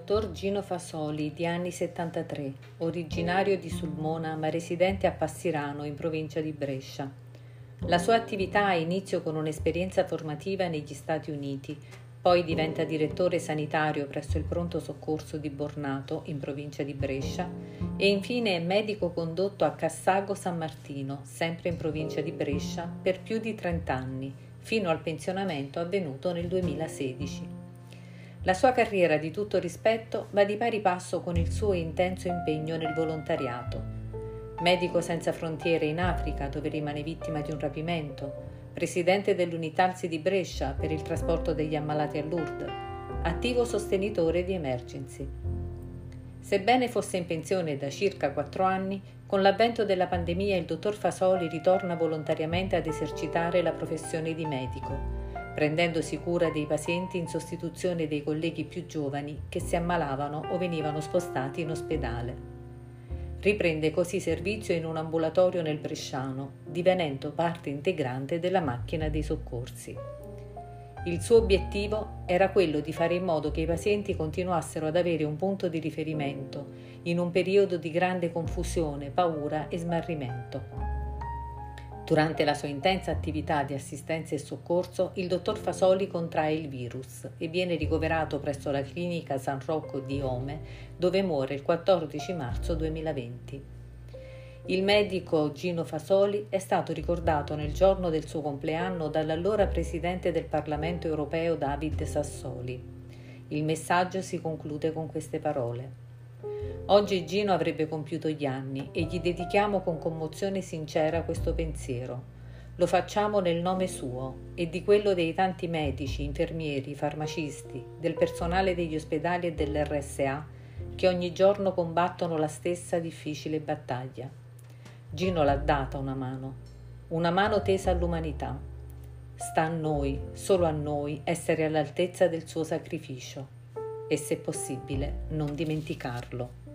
dottor Gino Fasoli, di anni 73, originario di Sulmona ma residente a Passirano, in provincia di Brescia. La sua attività ha inizio con un'esperienza formativa negli Stati Uniti, poi diventa direttore sanitario presso il pronto soccorso di Bornato, in provincia di Brescia, e infine è medico condotto a Cassago San Martino, sempre in provincia di Brescia, per più di 30 anni, fino al pensionamento avvenuto nel 2016. La sua carriera di tutto rispetto va di pari passo con il suo intenso impegno nel volontariato. Medico senza frontiere in Africa, dove rimane vittima di un rapimento, presidente dell'Unitalsi di Brescia per il trasporto degli ammalati a Lourdes, attivo sostenitore di Emergency. Sebbene fosse in pensione da circa quattro anni, con l'avvento della pandemia il dottor Fasoli ritorna volontariamente ad esercitare la professione di medico prendendosi cura dei pazienti in sostituzione dei colleghi più giovani che si ammalavano o venivano spostati in ospedale. Riprende così servizio in un ambulatorio nel Bresciano, divenendo parte integrante della macchina dei soccorsi. Il suo obiettivo era quello di fare in modo che i pazienti continuassero ad avere un punto di riferimento in un periodo di grande confusione, paura e smarrimento. Durante la sua intensa attività di assistenza e soccorso, il dottor Fasoli contrae il virus e viene ricoverato presso la clinica San Rocco di Ome, dove muore il 14 marzo 2020. Il medico Gino Fasoli è stato ricordato nel giorno del suo compleanno dall'allora presidente del Parlamento europeo David Sassoli. Il messaggio si conclude con queste parole. Oggi Gino avrebbe compiuto gli anni e gli dedichiamo con commozione sincera questo pensiero. Lo facciamo nel nome suo e di quello dei tanti medici, infermieri, farmacisti, del personale degli ospedali e dell'RSA che ogni giorno combattono la stessa difficile battaglia. Gino l'ha data una mano, una mano tesa all'umanità. Sta a noi, solo a noi, essere all'altezza del suo sacrificio e se possibile non dimenticarlo.